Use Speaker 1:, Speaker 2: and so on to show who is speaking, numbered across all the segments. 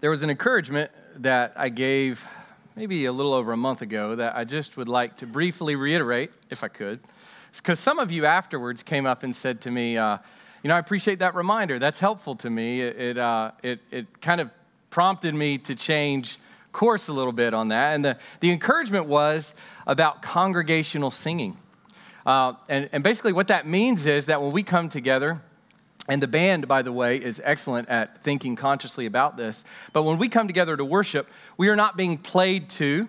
Speaker 1: there was an encouragement that I gave maybe a little over a month ago that I just would like to briefly reiterate, if I could. Because some of you afterwards came up and said to me, uh, You know, I appreciate that reminder. That's helpful to me. It, it, uh, it, it kind of prompted me to change course a little bit on that. And the, the encouragement was about congregational singing. Uh, and, and basically, what that means is that when we come together, and the band, by the way, is excellent at thinking consciously about this. But when we come together to worship, we are not being played to,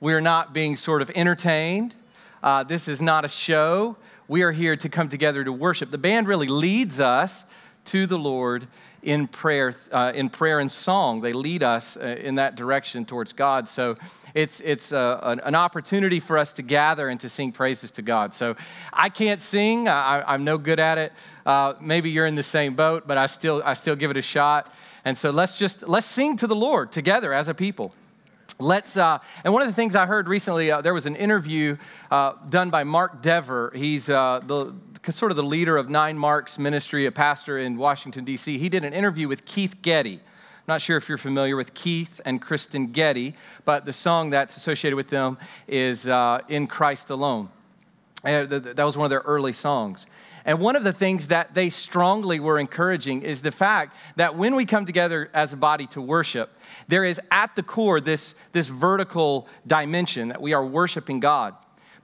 Speaker 1: we are not being sort of entertained. Uh, this is not a show. We are here to come together to worship. The band really leads us to the Lord in prayer, uh, in prayer and song. They lead us uh, in that direction towards God. So it's, it's uh, an, opportunity for us to gather and to sing praises to God. So I can't sing, I, am no good at it. Uh, maybe you're in the same boat, but I still, I still give it a shot. And so let's just, let's sing to the Lord together as a people. Let's, uh, and one of the things I heard recently, uh, there was an interview uh, done by Mark Dever. He's uh, the, sort of the leader of Nine Marks Ministry, a pastor in Washington, D.C. He did an interview with Keith Getty. I'm Not sure if you're familiar with Keith and Kristyn Getty, but the song that's associated with them is uh, In Christ Alone. And that was one of their early songs. And one of the things that they strongly were encouraging is the fact that when we come together as a body to worship, there is at the core this, this vertical dimension that we are worshiping God.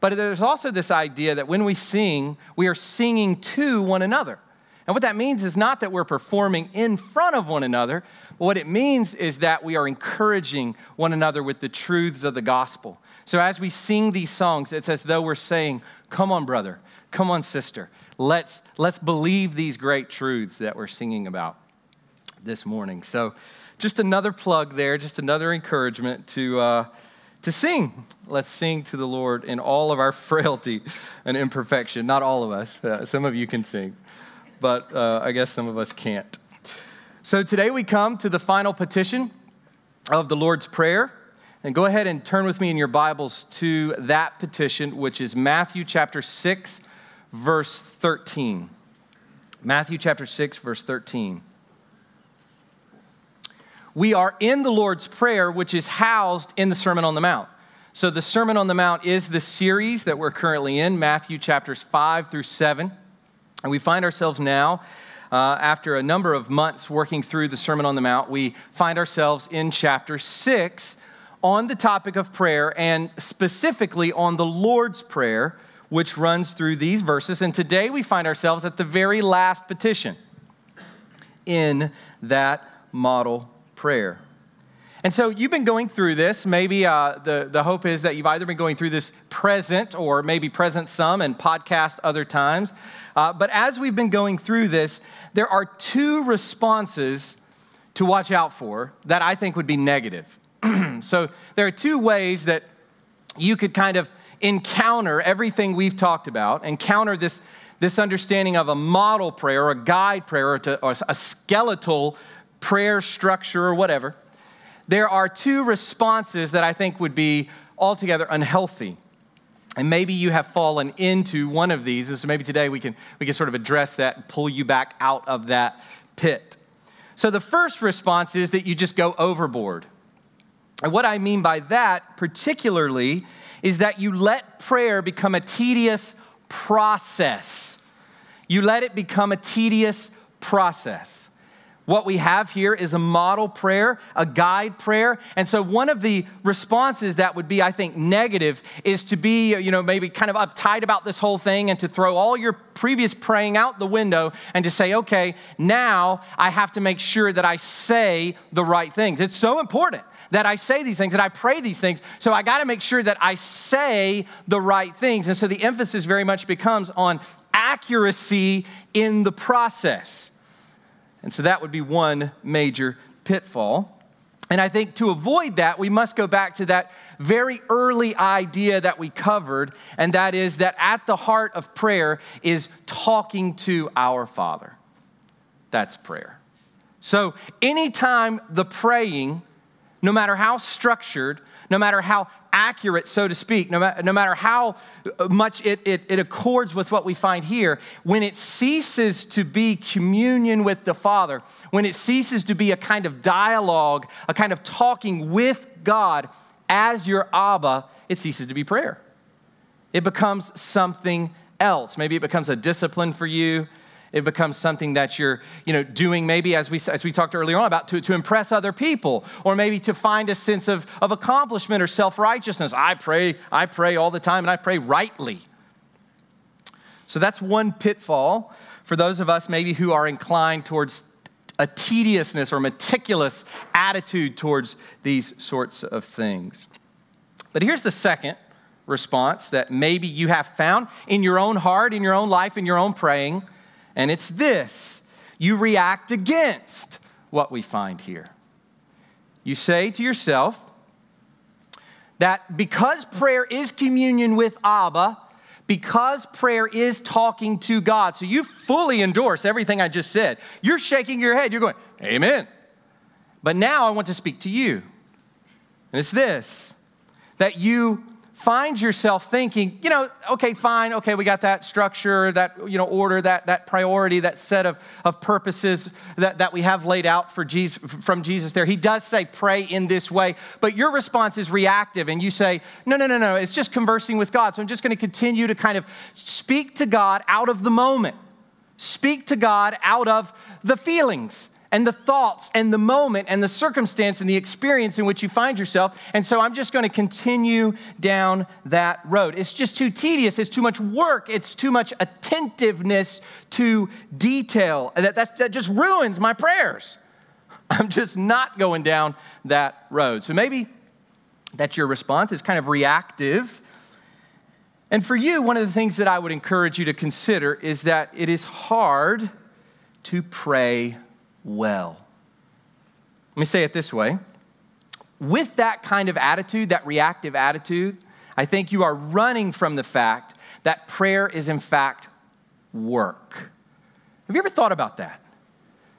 Speaker 1: But there's also this idea that when we sing, we are singing to one another. And what that means is not that we're performing in front of one another, what it means is that we are encouraging one another with the truths of the gospel. So as we sing these songs, it's as though we're saying, Come on, brother, come on, sister. Let's, let's believe these great truths that we're singing about this morning. So, just another plug there, just another encouragement to, uh, to sing. Let's sing to the Lord in all of our frailty and imperfection. Not all of us, uh, some of you can sing, but uh, I guess some of us can't. So today we come to the final petition of the Lord's Prayer. And go ahead and turn with me in your Bibles to that petition, which is Matthew chapter 6, verse 13. Matthew chapter 6, verse 13. We are in the Lord's Prayer, which is housed in the Sermon on the Mount. So, the Sermon on the Mount is the series that we're currently in, Matthew chapters 5 through 7. And we find ourselves now uh, after a number of months working through the Sermon on the Mount, we find ourselves in chapter 6 on the topic of prayer and specifically on the Lord's Prayer, which runs through these verses. And today we find ourselves at the very last petition in that model prayer. And so you've been going through this. Maybe uh, the, the hope is that you've either been going through this present or maybe present some and podcast other times. Uh, but as we've been going through this, there are two responses to watch out for that I think would be negative. so there are two ways that you could kind of encounter everything we've talked about, encounter this, this understanding of a model prayer, or a guide prayer, or, to, or a skeletal prayer structure, or whatever. There are two responses that I think would be altogether unhealthy. And maybe you have fallen into one of these. And so maybe today we can, we can sort of address that and pull you back out of that pit. So the first response is that you just go overboard. And what I mean by that, particularly, is that you let prayer become a tedious process. You let it become a tedious process. What we have here is a model prayer, a guide prayer. And so one of the responses that would be, I think, negative is to be, you know, maybe kind of uptight about this whole thing and to throw all your previous praying out the window and to say, okay, now I have to make sure that I say the right things. It's so important that I say these things, that I pray these things. So I got to make sure that I say the right things. And so the emphasis very much becomes on accuracy in the process. And so that would be one major pitfall. And I think to avoid that, we must go back to that very early idea that we covered, and that is that at the heart of prayer is talking to our Father. That's prayer. So anytime the praying, no matter how structured, no matter how accurate, so to speak, no, ma- no matter how uh, much it, it, it accords with what we find here, when it ceases to be communion with the Father, when it ceases to be a kind of dialogue, a kind of talking with God as your Abba, it ceases to be prayer. It becomes something else. Maybe it becomes a discipline for you. It becomes something that you're, you know, doing maybe as we, as we talked earlier on about to, to impress other people, or maybe to find a sense of, of accomplishment or self-righteousness. I pray, I pray all the time and I pray rightly. So that's one pitfall for those of us maybe who are inclined towards a tediousness or meticulous attitude towards these sorts of things. But here's the second response that maybe you have found in your own heart, in your own life, in your own praying and it's this you react against what we find here. You say to yourself that because prayer is communion with Abba, because prayer is talking to God, so you fully endorse everything I just said. You're shaking your head, you're going, Amen. But now I want to speak to you. And it's this that you find yourself thinking, you know, okay, fine, okay, we got that structure, that, you know, order, that, that priority, that set of, of purposes that, that we have laid out for Jesus, from Jesus there. He does say pray in this way, but your response is reactive and you say, no, no, no, no, it's just conversing with God. So I'm just going to continue to kind of speak to God out of the moment, speak to God out of the feelings and the thoughts and the moment and the circumstance and the experience in which you find yourself. And so I'm just going to continue down that road. It's just too tedious. It's too much work. It's too much attentiveness to detail. That, that just ruins my prayers. I'm just not going down that road. So maybe that's your response. It's kind of reactive. And for you, one of the things that I would encourage you to consider is that it is hard to pray well. Let me say it this way with that kind of attitude, that reactive attitude, I think you are running from the fact that prayer is, in fact, work. Have you ever thought about that?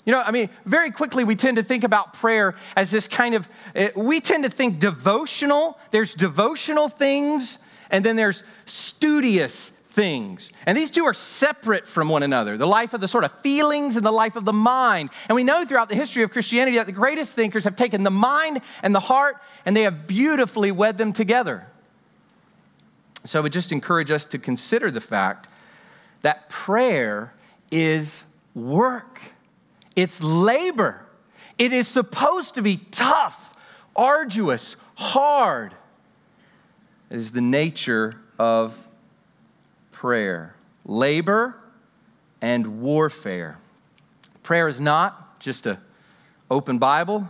Speaker 1: You know, I mean, very quickly we tend to think about prayer as this kind of, eh, we tend to think devotional. There's devotional things, and then there's studious things. And these two are separate from one another the life of the sort of feelings and the life of the mind. And we know throughout the history of Christianity that the greatest thinkers have taken the mind and the heart and they have beautifully wed them together. So I would just encourage us to consider the fact that prayer is work, it's labor. It is supposed to be tough, arduous, hard. It is the nature of prayer labor and warfare. Prayer is not just a open Bible,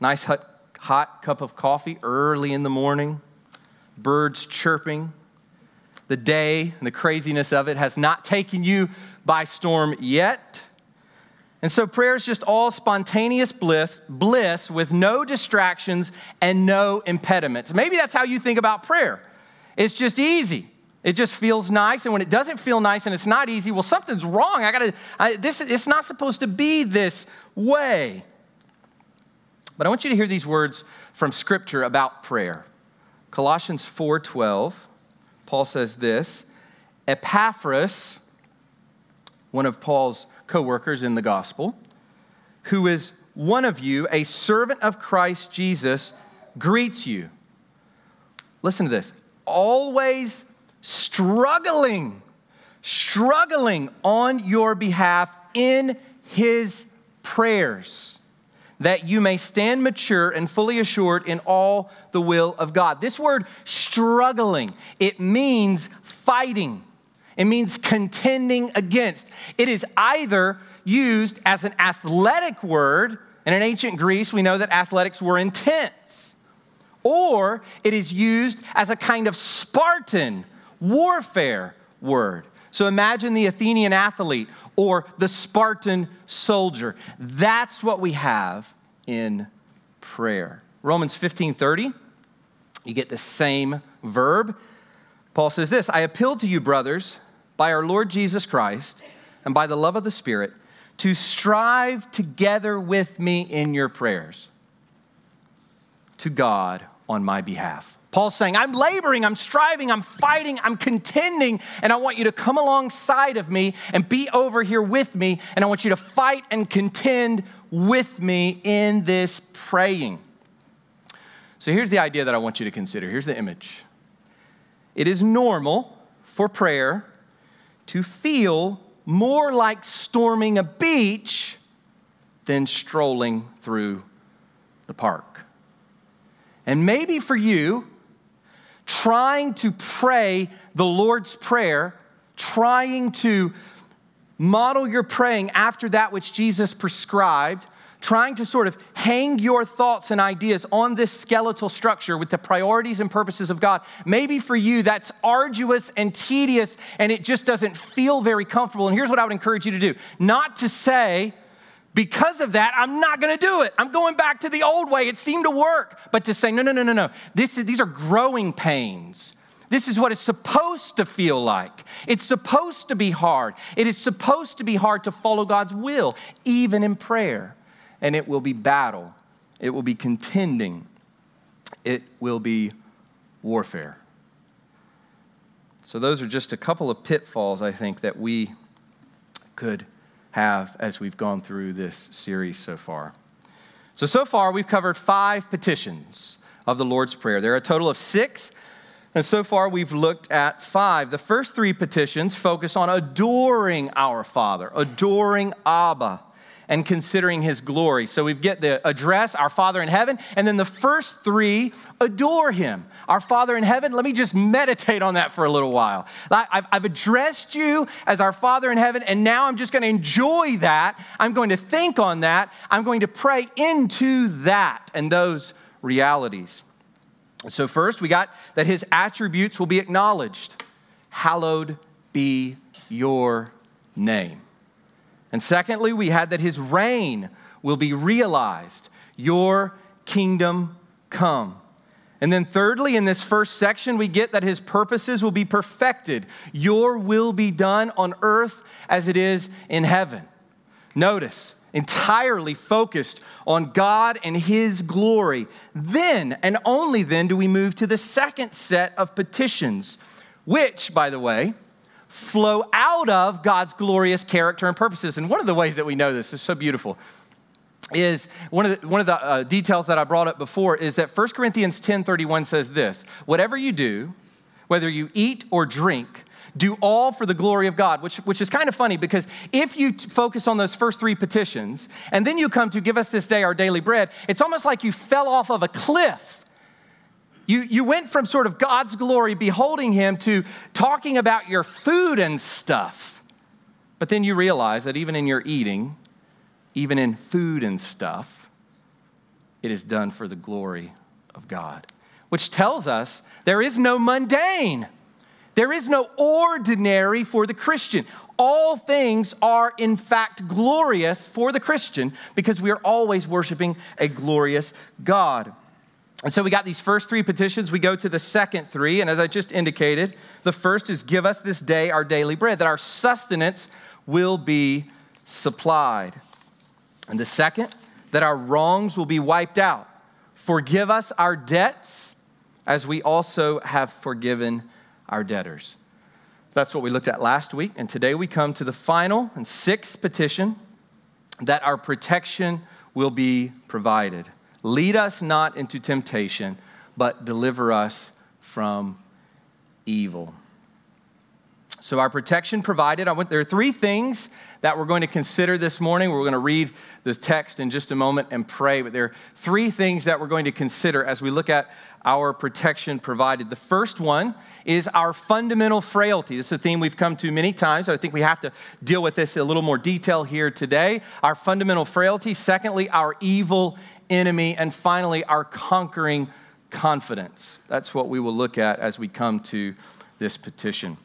Speaker 1: nice hot, hot cup of coffee early in the morning, birds chirping. The day and the craziness of it has not taken you by storm yet. And so prayer is just all spontaneous bliss, bliss with no distractions and no impediments. Maybe that's how you think about prayer. It's just easy. It just feels nice. And when it doesn't feel nice and it's not easy, well, something's wrong. I gotta, I, this, it's not supposed to be this way. But I want you to hear these words from Scripture about prayer. Colossians 4:12, Paul says this, Epaphras, one of Paul's co-workers in the gospel, who is one of you, a servant of Christ Jesus, greets you. Listen to this. Always struggling, struggling on your behalf in his prayers, that you may stand mature and fully assured in all the will of God. This word struggling, it means fighting. It means contending against. It is either used as an athletic word, and in ancient Greece, we know that athletics were intense, or it is used as a kind of Spartan warfare word. So imagine the Athenian athlete or the Spartan soldier. That's what we have in prayer. Romans 15:30, you get the same verb. Paul says this, I appeal to you brothers by our Lord Jesus Christ and by the love of the Spirit to strive together with me in your prayers to God on my behalf. Paul's saying, I'm laboring, I'm striving, I'm fighting, I'm contending, and I want you to come alongside of me and be over here with me, and I want you to fight and contend with me in this praying. So here's the idea that I want you to consider. Here's the image. It is normal for prayer to feel more like storming a beach than strolling through the park. And maybe for you, trying to pray the Lord's Prayer, trying to model your praying after that which Jesus prescribed, trying to sort of hang your thoughts and ideas on this skeletal structure with the priorities and purposes of God. Maybe for you that's arduous and tedious and it just doesn't feel very comfortable. And here's what I would encourage you to do not to say, because of that, I'm not going to do it. I'm going back to the old way. It seemed to work. But to say, no, no, no, no, no. This is, these are growing pains. This is what it's supposed to feel like. It's supposed to be hard. It is supposed to be hard to follow God's will, even in prayer. And it will be battle, it will be contending, it will be warfare. So, those are just a couple of pitfalls, I think, that we could have as we've gone through this series so far. So, so far, we've covered five petitions of the Lord's Prayer. There are a total of six, and so far, we've looked at five. The first three petitions focus on adoring our Father, adoring Abba and considering his glory. So we get the address, our Father in heaven, and then the first three adore him. Our Father in heaven, let me just meditate on that for a little while. I've, I've addressed you as our Father in heaven, and now I'm just going to enjoy that. I'm going to think on that. I'm going to pray into that and those realities. So, first, we got that his attributes will be acknowledged. Hallowed be your name. And secondly, we had that his reign will be realized. Your kingdom come. And then, thirdly, in this first section, we get that his purposes will be perfected. Your will be done on earth as it is in heaven. Notice, entirely focused on God and his glory. Then, and only then, do we move to the second set of petitions, which, by the way, flow out of God's glorious character and purposes. And one of the ways that we know this is so beautiful is one of the, one of the uh, details that I brought up before is that 1 Corinthians 10:31 says this, whatever you do, whether you eat or drink, do all for the glory of God, which, which is kind of funny because if you t- focus on those first three petitions and then you come to give us this day our daily bread, it's almost like you fell off of a cliff you, you went from sort of God's glory, beholding Him, to talking about your food and stuff. But then you realize that even in your eating, even in food and stuff, it is done for the glory of God, which tells us there is no mundane, there is no ordinary for the Christian. All things are, in fact, glorious for the Christian because we are always worshiping a glorious God. And so we got these first three petitions. We go to the second three. And as I just indicated, the first is give us this day our daily bread, that our sustenance will be supplied. And the second, that our wrongs will be wiped out. Forgive us our debts as we also have forgiven our debtors. That's what we looked at last week. And today we come to the final and sixth petition that our protection will be provided. Lead us not into temptation, but deliver us from evil. So, our protection provided, I went, there are three things that we're going to consider this morning. We're going to read the text in just a moment and pray, but there are three things that we're going to consider as we look at our protection provided. The first one is our fundamental frailty. This is a theme we've come to many times. I think we have to deal with this in a little more detail here today. Our fundamental frailty. Secondly, our evil enemy, and finally, our conquering confidence. That's what we will look at as we come to this petition.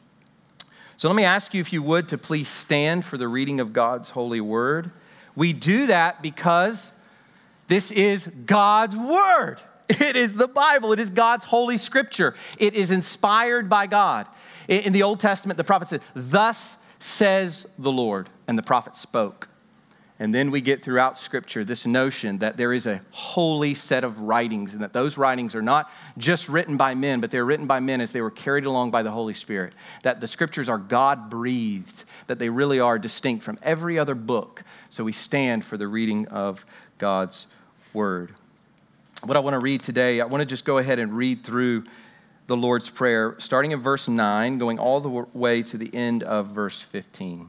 Speaker 1: So let me ask you, if you would, to please stand for the reading of God's holy word. We do that because this is God's word. It is the Bible. It is God's holy scripture. It is inspired by God. In the Old Testament, the prophet said, Thus says the Lord, and the prophet spoke. And then we get throughout Scripture this notion that there is a holy set of writings, and that those writings are not just written by men, but they're written by men as they were carried along by the Holy Spirit. That the Scriptures are God breathed, that they really are distinct from every other book. So we stand for the reading of God's Word. What I want to read today, I want to just go ahead and read through the Lord's Prayer, starting in verse 9, going all the way to the end of verse 15.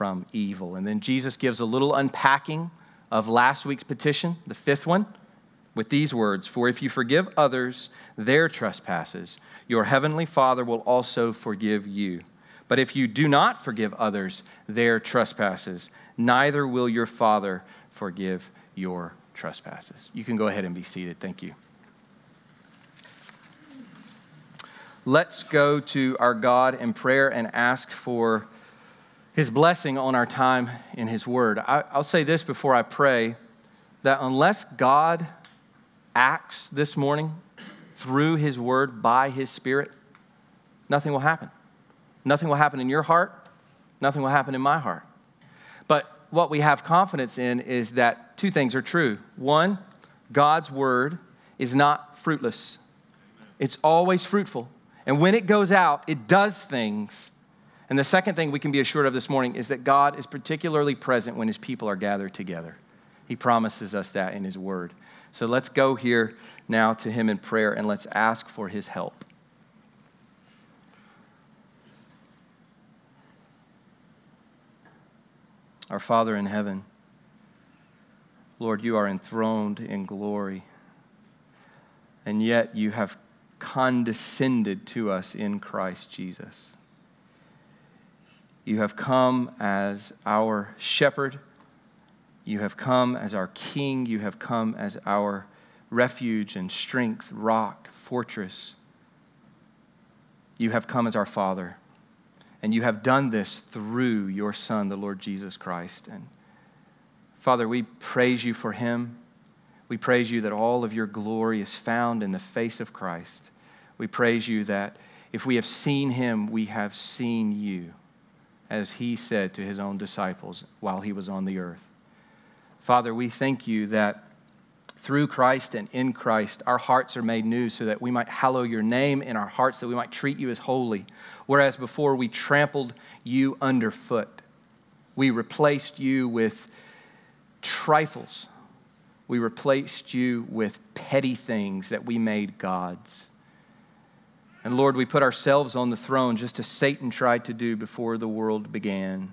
Speaker 1: from evil. And then Jesus gives a little unpacking of last week's petition, the fifth one, with these words For if you forgive others their trespasses, your heavenly Father will also forgive you. But if you do not forgive others their trespasses, neither will your Father forgive your trespasses. You can go ahead and be seated. Thank you. Let's go to our God in prayer and ask for his blessing on our time in his word. I, will say this before I pray that unless God acts this morning through his word by his spirit, nothing will happen. Nothing will happen in your heart, nothing will happen in my heart. But what we have confidence in is that two things are true. One, God's word is not fruitless, it's always fruitful. And when it goes out, it does things and the second thing we can be assured of this morning is that God is particularly present when his people are gathered together. He promises us that in his word. So let's go here now to him in prayer and let's ask for his help. Our Father in heaven, Lord, you are enthroned in glory, and yet you have condescended to us in Christ Jesus. You have come as our shepherd. You have come as our king. You have come as our refuge and strength, rock, fortress. You have come as our Father. And you have done this through your Son, the Lord Jesus Christ. And Father, we praise you for him. We praise you that all of your glory is found in the face of Christ. We praise you that if we have seen him, we have seen you as he said to his own disciples while he was on the earth. Father, we thank you that through Christ and in Christ, our hearts are made new so that we might hallow your name in our hearts, that we might treat you as holy. Whereas before we trampled you underfoot, we replaced you with trifles. We replaced you with petty things that we made gods. And Lord, we put ourselves on the throne just as Satan tried to do before the world began.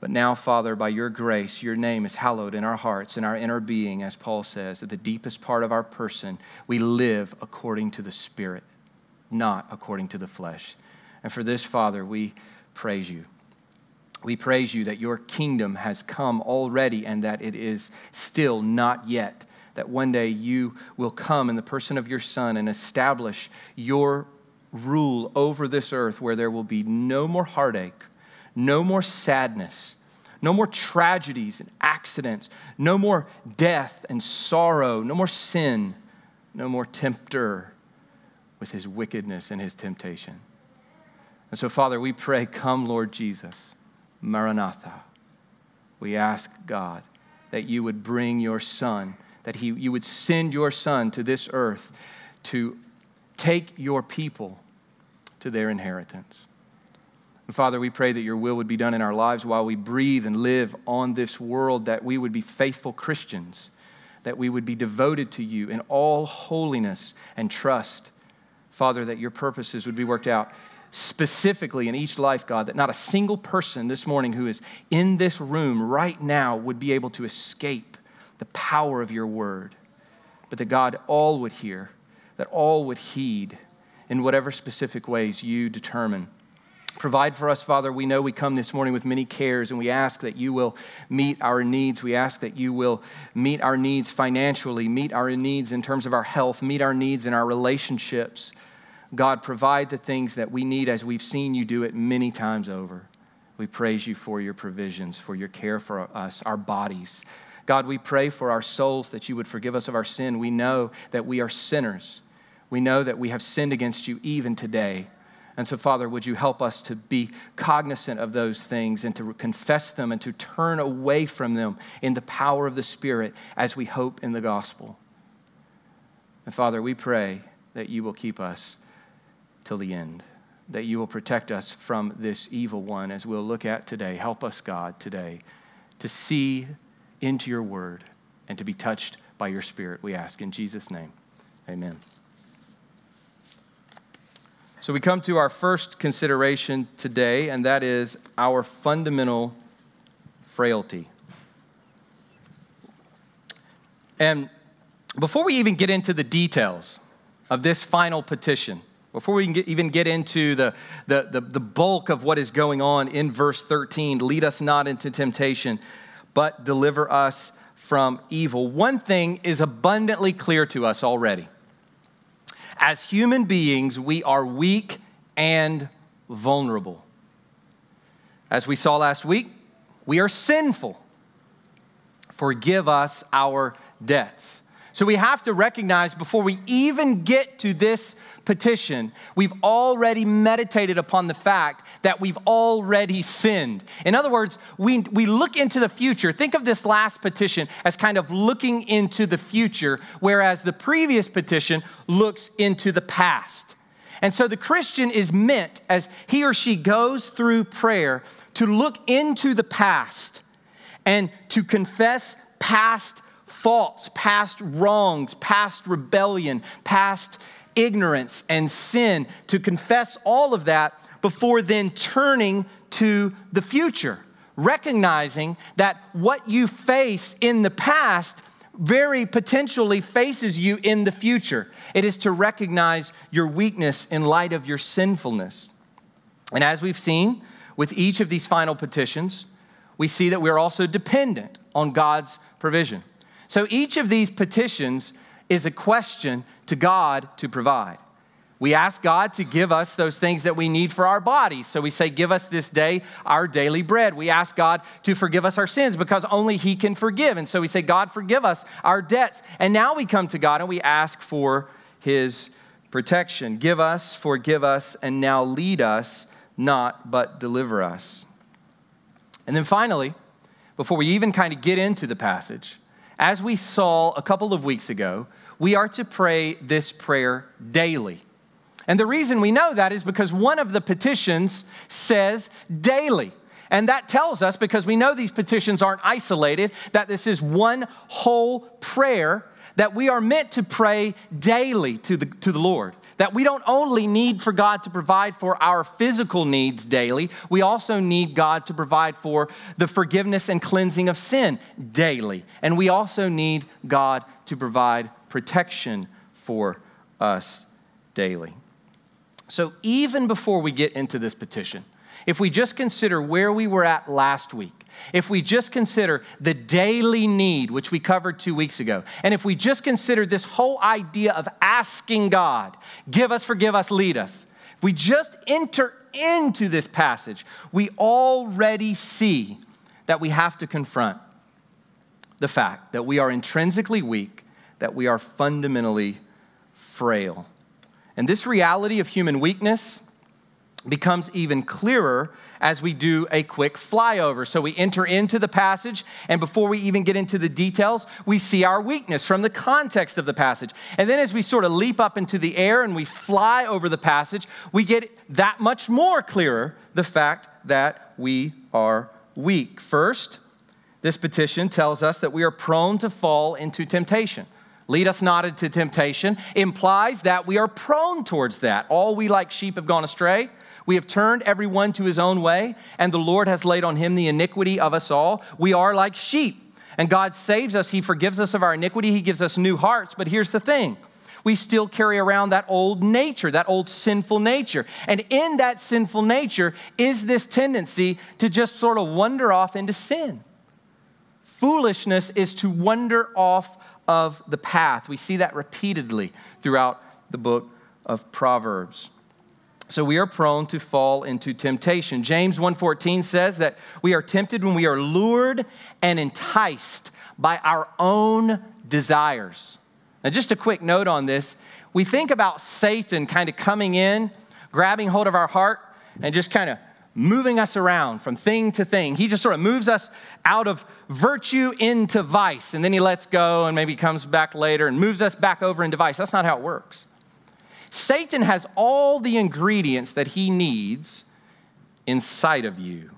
Speaker 1: But now, Father, by your grace, your name is hallowed in our hearts, in our inner being, as Paul says, at the deepest part of our person, we live according to the Spirit, not according to the flesh. And for this, Father, we praise you. We praise you that your kingdom has come already and that it is still not yet that one day you will come in the person of your Son and establish your rule over this earth where there will be no more heartache, no more sadness, no more tragedies and accidents, no more death and sorrow, no more sin, no more tempter with his wickedness and his temptation. And so, Father, we pray, come, Lord Jesus, Maranatha. We ask, God, that you would bring your Son that he, you would send your son to this earth to take your people to their inheritance. And Father, we pray that your will would be done in our lives while we breathe and live on this world, that we would be faithful Christians, that we would be devoted to you in all holiness and trust. Father, that your purposes would be worked out specifically in each life, God, that not a single person this morning who is in this room right now would be able to escape the power of your word, but that God all would hear, that all would heed in whatever specific ways you determine Provide for us, Father. We know we come this morning with many cares, and we ask that you will meet our needs. We ask that you will meet our needs financially, meet our needs in terms of our health, meet our needs in our relationships. God, provide the things that we need as we've seen you do it many times over. We praise you for your provisions, for your care for us, our bodies. God, we pray for our souls that you would forgive us of our sin. We know that we are sinners. We know that we have sinned against you even today. And so, Father, would you help us to be cognizant of those things and to confess them and to turn away from them in the power of the Spirit as we hope in the gospel? And Father, we pray that you will keep us till the end, that you will protect us from this evil one as we'll look at today. Help us, God, today to see into your word and to be touched by your Spirit, we ask in Jesus' name. Amen. So we come to our first consideration today, and that is our fundamental frailty. And before we even get into the details of this final petition, before we get, even get into the, the, the, the bulk of what is going on in verse 13, lead us not into temptation, but deliver us from evil. One thing is abundantly clear to us already as human beings, we are weak and vulnerable. As we saw last week, we are sinful. Forgive us our debts. So we have to recognize before we even get to this petition, we've already meditated upon the fact that we've already sinned. In other words, we, we look into the future. Think of this last petition as kind of looking into the future, whereas the previous petition looks into the past. And so the Christian is meant, as he or she goes through prayer, to look into the past and to confess past faults, past wrongs, past rebellion, past ignorance and sin, to confess all of that before then turning to the future, recognizing that what you face in the past very potentially faces you in the future. It is to recognize your weakness in light of your sinfulness. And as we've seen with each of these final petitions, we see that we're also dependent on God's provision. So each of these petitions is a question to God to provide. We ask God to give us those things that we need for our bodies. So we say, Give us this day our daily bread. We ask God to forgive us our sins because only He can forgive. And so we say, God, forgive us our debts. And now we come to God and we ask for His protection. Give us, forgive us, and now lead us, not but deliver us. And then finally, before we even kind of get into the passage, as we saw a couple of weeks ago, we are to pray this prayer daily. And the reason we know that is because one of the petitions says daily. And that tells us, because we know these petitions aren't isolated, that this is one whole prayer that we are meant to pray daily to the, to the Lord. That we don't only need for God to provide for our physical needs daily, we also need God to provide for the forgiveness and cleansing of sin daily. And we also need God to provide protection for us daily. So, even before we get into this petition, if we just consider where we were at last week, if we just consider the daily need, which we covered two weeks ago, and if we just consider this whole idea of asking God, give us, forgive us, lead us, if we just enter into this passage, we already see that we have to confront the fact that we are intrinsically weak, that we are fundamentally frail. And this reality of human weakness becomes even clearer as we do a quick flyover. So we enter into the passage, and before we even get into the details, we see our weakness from the context of the passage. And then as we sort of leap up into the air and we fly over the passage, we get that much more clearer the fact that we are weak. First, this petition tells us that we are prone to fall into temptation. Lead us not into temptation implies that we are prone towards that. All we like sheep have gone astray. We have turned everyone to his own way, and the Lord has laid on him the iniquity of us all. We are like sheep, and God saves us. He forgives us of our iniquity. He gives us new hearts. But here's the thing we still carry around that old nature, that old sinful nature. And in that sinful nature is this tendency to just sort of wander off into sin. Foolishness is to wander off of the path. We see that repeatedly throughout the book of Proverbs. So we are prone to fall into temptation. James 1:14 says that we are tempted when we are lured and enticed by our own desires. Now just a quick note on this. We think about Satan kind of coming in, grabbing hold of our heart and just kind of moving us around from thing to thing. He just sort of moves us out of virtue into vice, and then he lets go and maybe comes back later and moves us back over into vice. That's not how it works. Satan has all the ingredients that he needs inside of you.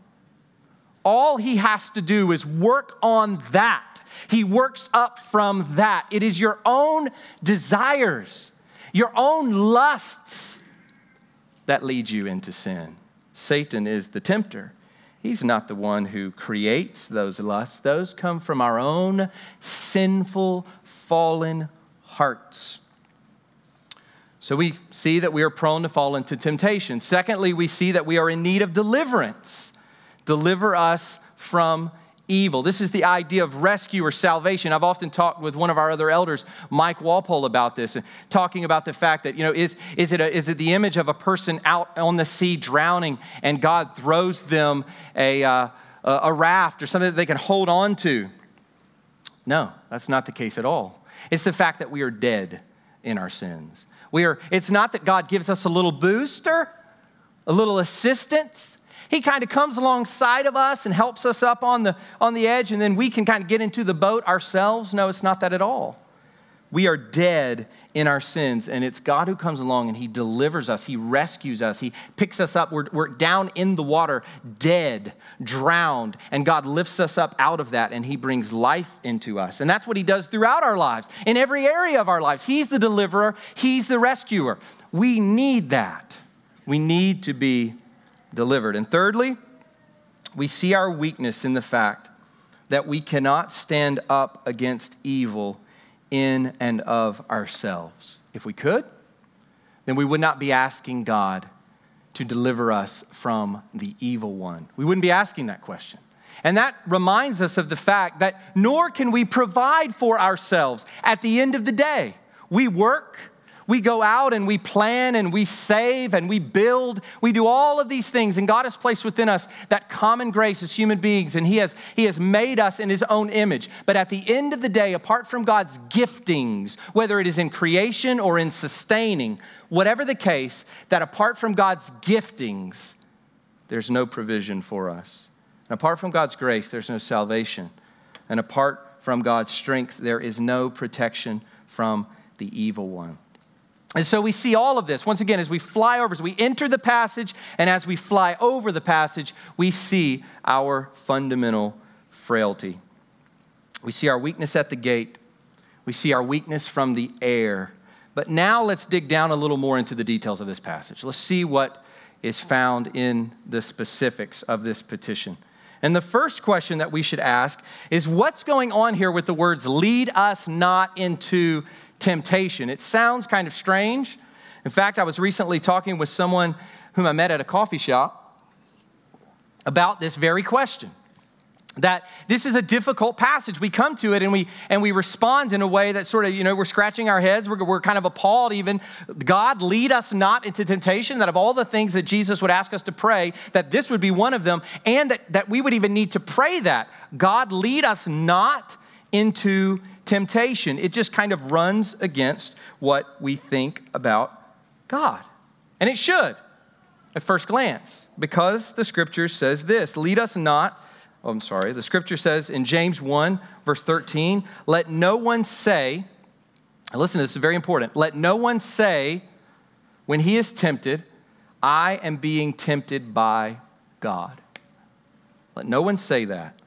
Speaker 1: All he has to do is work on that. He works up from that. It is your own desires, your own lusts that lead you into sin. Satan is the tempter. He's not the one who creates those lusts, those come from our own sinful, fallen hearts. So we see that we are prone to fall into temptation. Secondly, we see that we are in need of deliverance. Deliver us from evil. This is the idea of rescue or salvation. I've often talked with one of our other elders, Mike Walpole, about this, talking about the fact that, you know, is, is, it a, is it the image of a person out on the sea drowning and God throws them a, uh, a raft or something that they can hold on to? No, that's not the case at all. It's the fact that we are dead in our sins. We are, it's not that God gives us a little booster, a little assistance. He kind of comes alongside of us and helps us up on the, on the edge, and then we can kind of get into the boat ourselves. No, it's not that at all. We are dead in our sins, and it's God who comes along and He delivers us. He rescues us. He picks us up. We're, we're down in the water, dead, drowned, and God lifts us up out of that and He brings life into us. And that's what He does throughout our lives, in every area of our lives. He's the deliverer, He's the rescuer. We need that. We need to be delivered. And thirdly, we see our weakness in the fact that we cannot stand up against evil in and of ourselves. If we could, then we would not be asking God to deliver us from the evil one. We wouldn't be asking that question. And that reminds us of the fact that nor can we provide for ourselves at the end of the day. We work, we go out and we plan and we save and we build. We do all of these things. And God has placed within us that common grace as human beings. And He has, he has made us in His own image. But at the end of the day, apart from God's giftings, whether it is in creation or in sustaining, whatever the case, that apart from God's giftings, there's no provision for us. And apart from God's grace, there's no salvation. And apart from God's strength, there is no protection from the evil one. And so we see all of this once again as we fly over, as we enter the passage, and as we fly over the passage, we see our fundamental frailty. We see our weakness at the gate, we see our weakness from the air. But now let's dig down a little more into the details of this passage. Let's see what is found in the specifics of this petition. And the first question that we should ask is what's going on here with the words, lead us not into temptation. It sounds kind of strange. In fact, I was recently talking with someone whom I met at a coffee shop about this very question. That this is a difficult passage. We come to it and we and we respond in a way that sort of, you know, we're scratching our heads. We're, we're kind of appalled even. God, lead us not into temptation. That of all the things that Jesus would ask us to pray, that this would be one of them, and that, that we would even need to pray that. God, lead us not into temptation. It just kind of runs against what we think about God. And it should at first glance, because the scripture says this lead us not. Oh, I'm sorry. The scripture says in James 1, verse 13, let no one say, listen, this is very important. Let no one say when he is tempted, I am being tempted by God. Let no one say that.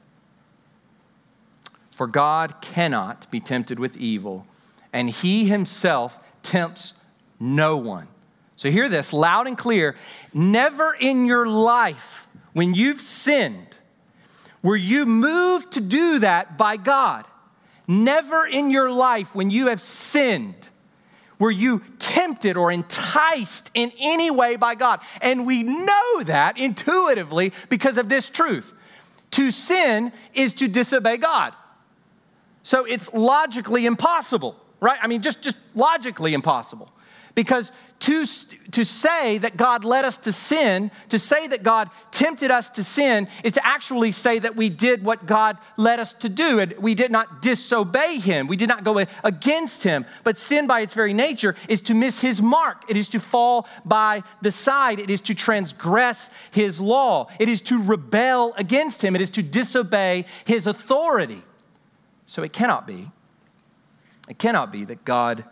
Speaker 1: For God cannot be tempted with evil, and he himself tempts no one. So hear this loud and clear. Never in your life, when you've sinned, were you moved to do that by God. Never in your life, when you have sinned, were you tempted or enticed in any way by God? And we know that intuitively because of this truth. To sin is to disobey God. So it's logically impossible, right? I mean, just, just logically impossible. Because to, to say that God led us to sin, to say that God tempted us to sin, is to actually say that we did what God led us to do. And we did not disobey Him, we did not go against Him. But sin, by its very nature, is to miss His mark, it is to fall by the side, it is to transgress His law, it is to rebel against Him, it is to disobey His authority. So it cannot be. It cannot be that God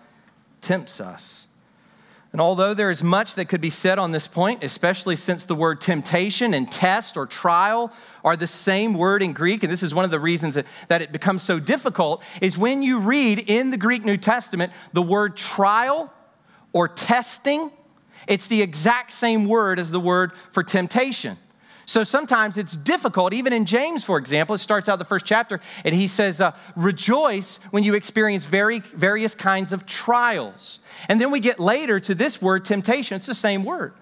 Speaker 1: tempts us. And although there is much that could be said on this point, especially since the word temptation and test or trial are the same word in Greek, and this is one of the reasons that, that it becomes so difficult, is when you read in the Greek New Testament the word trial or testing, it's the exact same word as the word for temptation. So sometimes it's difficult, even in James, for example, it starts out the first chapter and he says, uh, Rejoice when you experience very, various kinds of trials. And then we get later to this word, temptation. It's the same word.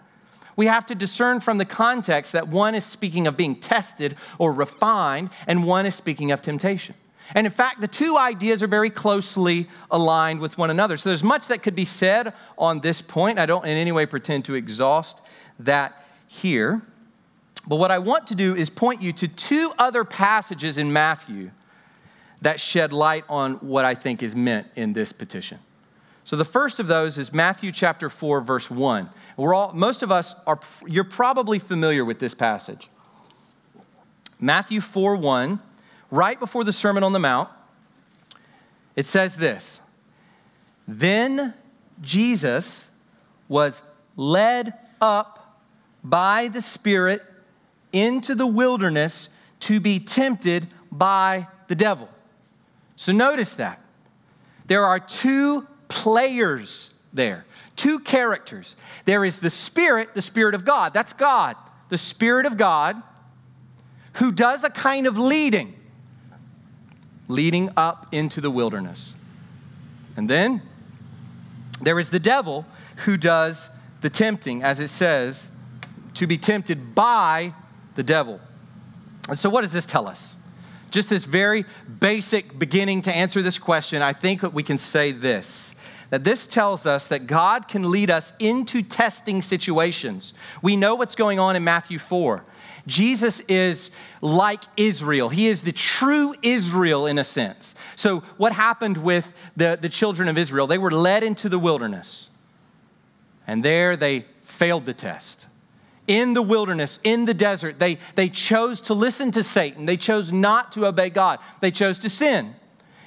Speaker 1: We have to discern from the context that one is speaking of being tested or refined, and one is speaking of temptation. And in fact, the two ideas are very closely aligned with one another. So there's much that could be said on this point. I don't in any way pretend to exhaust that here. But what I want to do is point you to two other passages in Matthew that shed light on what I think is meant in this petition. So the first of those is Matthew chapter 4 verse 1. We're all most of us are you're probably familiar with this passage. Matthew 4 1, right before the Sermon on the Mount, it says this Then Jesus was led up by the Spirit into the wilderness to be tempted by the devil. So notice that. There are two players there, two characters. There is the Spirit, the Spirit of God. That's God. The Spirit of God who does a kind of leading, leading up into the wilderness. And then there is the devil who does the tempting, as it says, to be tempted by the devil. And so, what does this tell us? Just this very basic beginning to answer this question, I think that we can say this that this tells us that God can lead us into testing situations. We know what's going on in Matthew 4. Jesus is like Israel. He is the true Israel in a sense. So, what happened with the, the children of Israel? They were led into the wilderness, and there they failed the test in the wilderness, in the desert, they, they chose to listen to Satan. They chose not to obey God. They chose to sin.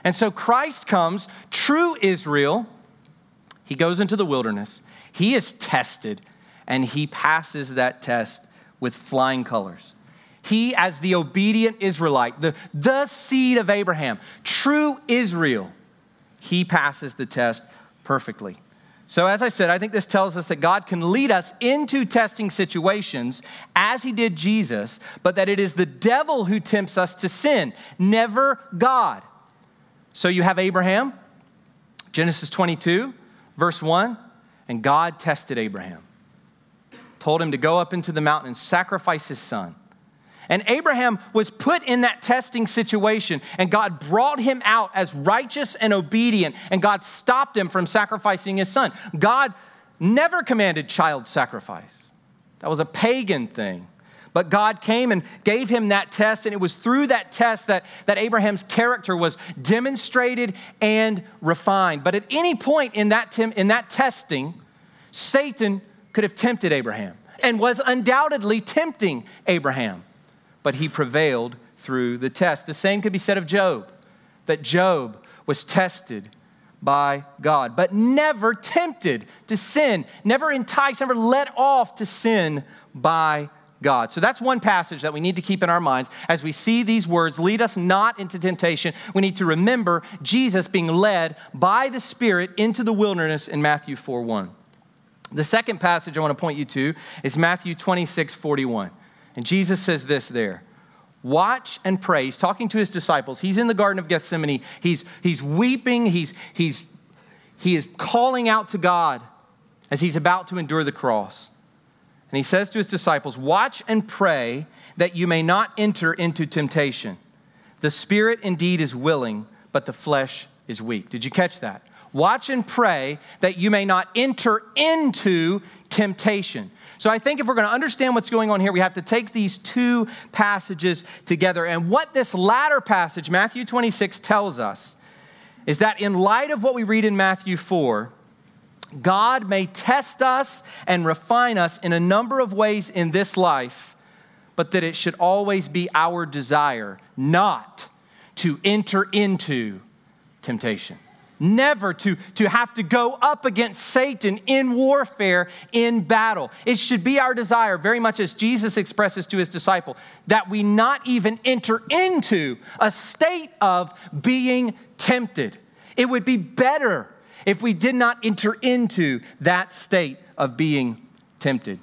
Speaker 1: And so Christ comes, true Israel. He goes into the wilderness. He is tested, and he passes that test with flying colors. He, as the obedient Israelite, the, the seed of Abraham, true Israel, he passes the test perfectly. So, as I said, I think this tells us that God can lead us into testing situations as he did Jesus, but that it is the devil who tempts us to sin, never God. So, you have Abraham, Genesis 22, verse 1, and God tested Abraham, told him to go up into the mountain and sacrifice his son. And Abraham was put in that testing situation, and God brought him out as righteous and obedient, and God stopped him from sacrificing his son. God never commanded child sacrifice, that was a pagan thing. But God came and gave him that test, and it was through that test that, that Abraham's character was demonstrated and refined. But at any point in that, in that testing, Satan could have tempted Abraham and was undoubtedly tempting Abraham but he prevailed through the test. The same could be said of Job, that Job was tested by God, but never tempted to sin, never enticed, never let off to sin by God. So that's one passage that we need to keep in our minds as we see these words lead us not into temptation. We need to remember Jesus being led by the Spirit into the wilderness in Matthew 4 1. The second passage I want to point you to is Matthew 26 41. And Jesus says this there Watch and pray. He's talking to his disciples. He's in the Garden of Gethsemane. He's, he's weeping. He's, he's, he is calling out to God as he's about to endure the cross. And he says to his disciples, Watch and pray that you may not enter into temptation. The spirit indeed is willing, but the flesh is weak. Did you catch that? Watch and pray that you may not enter into temptation. So I think if we're going to understand what's going on here, we have to take these two passages together. And what this latter passage, Matthew 26, tells us is that in light of what we read in Matthew 4, God may test us and refine us in a number of ways in this life, but that it should always be our desire not to enter into temptation never to, to have to go up against Satan in warfare, in battle. It should be our desire, very much as Jesus expresses to his disciple, that we not even enter into a state of being tempted. It would be better if we did not enter into that state of being tempted.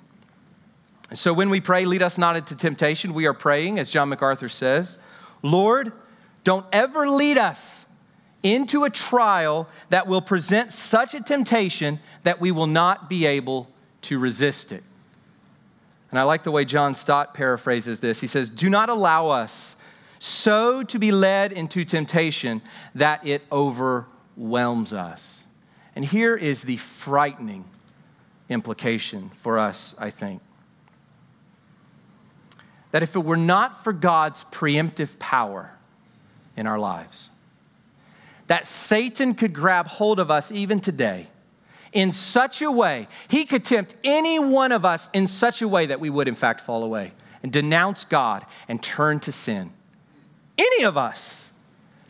Speaker 1: So when we pray, lead us not into temptation, we are praying, as John MacArthur says, Lord, don't ever lead us into a trial that will present such a temptation that we will not be able to resist it. And I like the way John Stott paraphrases this. He says, Do not allow us so to be led into temptation that it overwhelms us. And here is the frightening implication for us, I think. That if it were not for God's preemptive power in our lives, that Satan could grab hold of us even today in such a way, he could tempt any one of us in such a way that we would, in fact, fall away and denounce God and turn to sin. Any of us.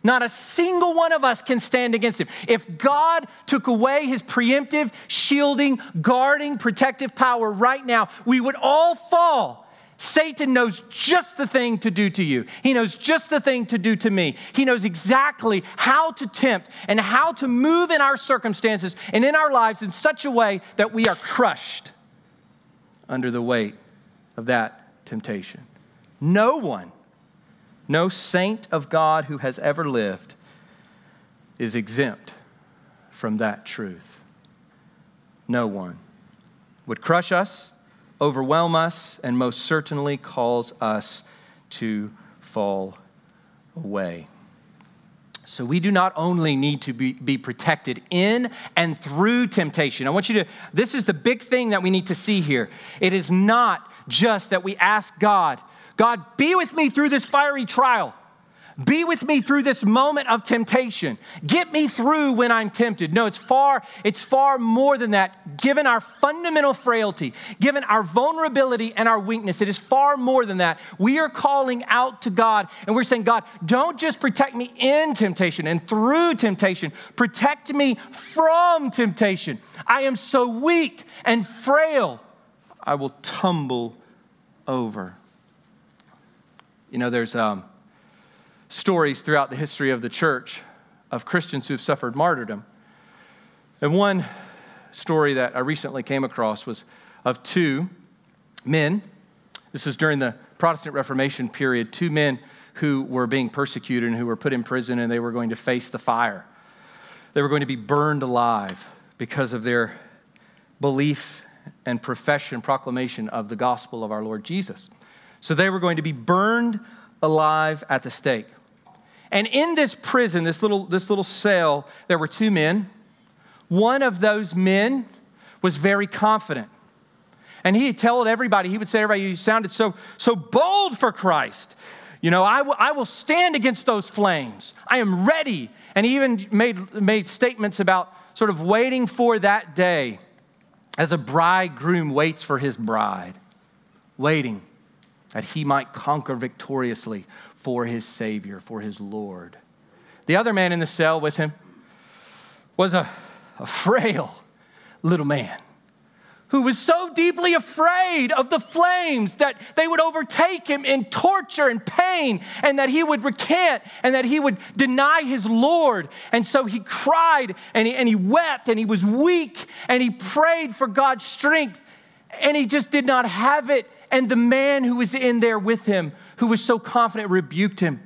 Speaker 1: Not a single one of us can stand against him. If God took away his preemptive, shielding, guarding, protective power right now, we would all fall Satan knows just the thing to do to you. He knows just the thing to do to me. He knows exactly how to tempt and how to move in our circumstances and in our lives in such a way that we are crushed under the weight of that temptation. No one, no saint of God who has ever lived is exempt from that truth. No one would crush us overwhelm us, and most certainly cause us to fall away. So, we do not only need to be, be protected in and through temptation. I want you to, this is the big thing that we need to see here. It is not just that we ask God, God, be with me through this fiery trial. Be with me through this moment of temptation. Get me through when I'm tempted. No, it's far, it's far more than that. Given our fundamental frailty, given our vulnerability and our weakness, it is far more than that. We are calling out to God and we're saying, God, don't just protect me in temptation and through temptation, protect me from temptation. I am so weak and frail, I will tumble over. You know, there's um, stories throughout the history of the church of Christians who've suffered martyrdom. And one story that I recently came across was of two men. This was during the Protestant Reformation period, two men who were being persecuted and who were put in prison and they were going to face the fire. They were going to be burned alive because of their belief and profession, proclamation of the gospel of our Lord Jesus. So they were going to be burned alive at the stake. And in this prison, this little, this little cell, there were two men. One of those men was very confident. And he told everybody, he would say everybody, you sounded so, so bold for Christ. You know, I, w- I will stand against those flames. I am ready. And he even made, made statements about sort of waiting for that day as a bridegroom waits for his bride, waiting that he might conquer victoriously for his Savior, for his Lord. The other man in the cell with him was a, a frail little man who was so deeply afraid of the flames that they would overtake him in torture and pain, and that he would recant and that he would deny his Lord. And so he cried and he, and he wept and he was weak and he prayed for God's strength, and he just did not have it. And the man who was in there with him who was so confident, rebuked him.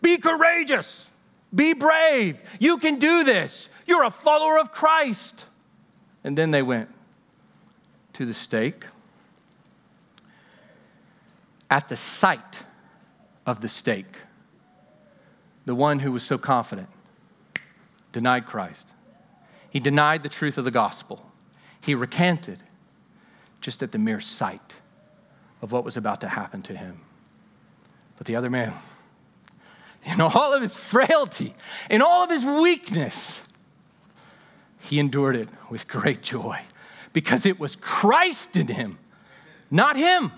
Speaker 1: Be courageous. Be brave. You can do this. You're a follower of Christ. And then they went to the stake. At the sight of the stake, the one who was so confident denied Christ. He denied the truth of the gospel. He recanted just at the mere sight of what was about to happen to him. But the other man, in all of his frailty, in all of his weakness, he endured it with great joy because it was Christ in him, not him.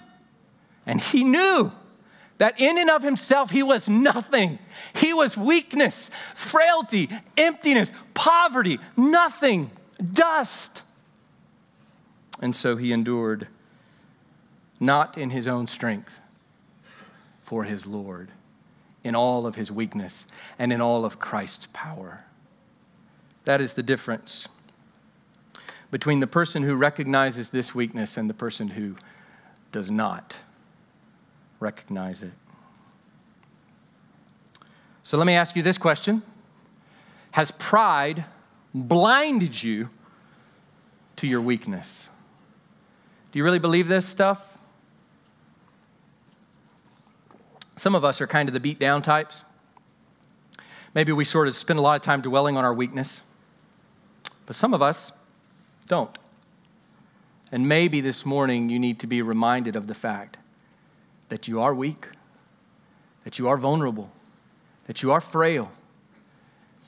Speaker 1: And he knew that in and of himself he was nothing. He was weakness, frailty, emptiness, poverty, nothing, dust. And so he endured not in his own strength for his Lord, in all of his weakness and in all of Christ's power. That is the difference between the person who recognizes this weakness and the person who does not recognize it. So let me ask you this question Has pride blinded you to your weakness? Do you really believe this stuff? Some of us are kind of the beat down types. Maybe we sort of spend a lot of time dwelling on our weakness, but some of us don't. And maybe this morning you need to be reminded of the fact that you are weak, that you are vulnerable, that you are frail,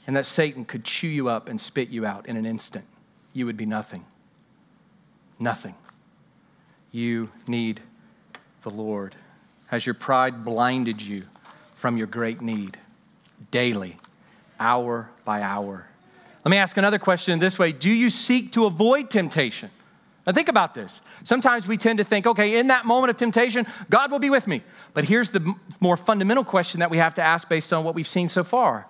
Speaker 1: and that Satan could chew you up and spit you out in an instant. You would be nothing. Nothing. You need the Lord. Has your pride blinded you from your great need daily, hour by hour? Let me ask another question this way Do you seek to avoid temptation? Now, think about this. Sometimes we tend to think, okay, in that moment of temptation, God will be with me. But here's the more fundamental question that we have to ask based on what we've seen so far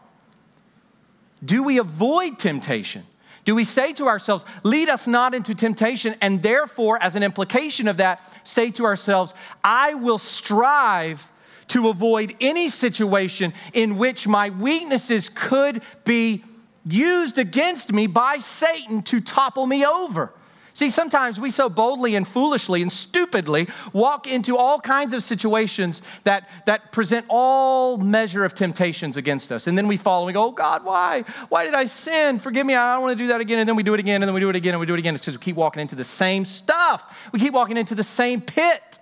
Speaker 1: Do we avoid temptation? Do we say to ourselves, lead us not into temptation, and therefore, as an implication of that, say to ourselves, I will strive to avoid any situation in which my weaknesses could be used against me by Satan to topple me over? See, sometimes we so boldly and foolishly and stupidly walk into all kinds of situations that, that present all measure of temptations against us. And then we fall and we go, oh God, why? Why did I sin? Forgive me, I don't want to do that again. And then we do it again, and then we do it again, and we do it again. It's because we keep walking into the same stuff. We keep walking into the same pit.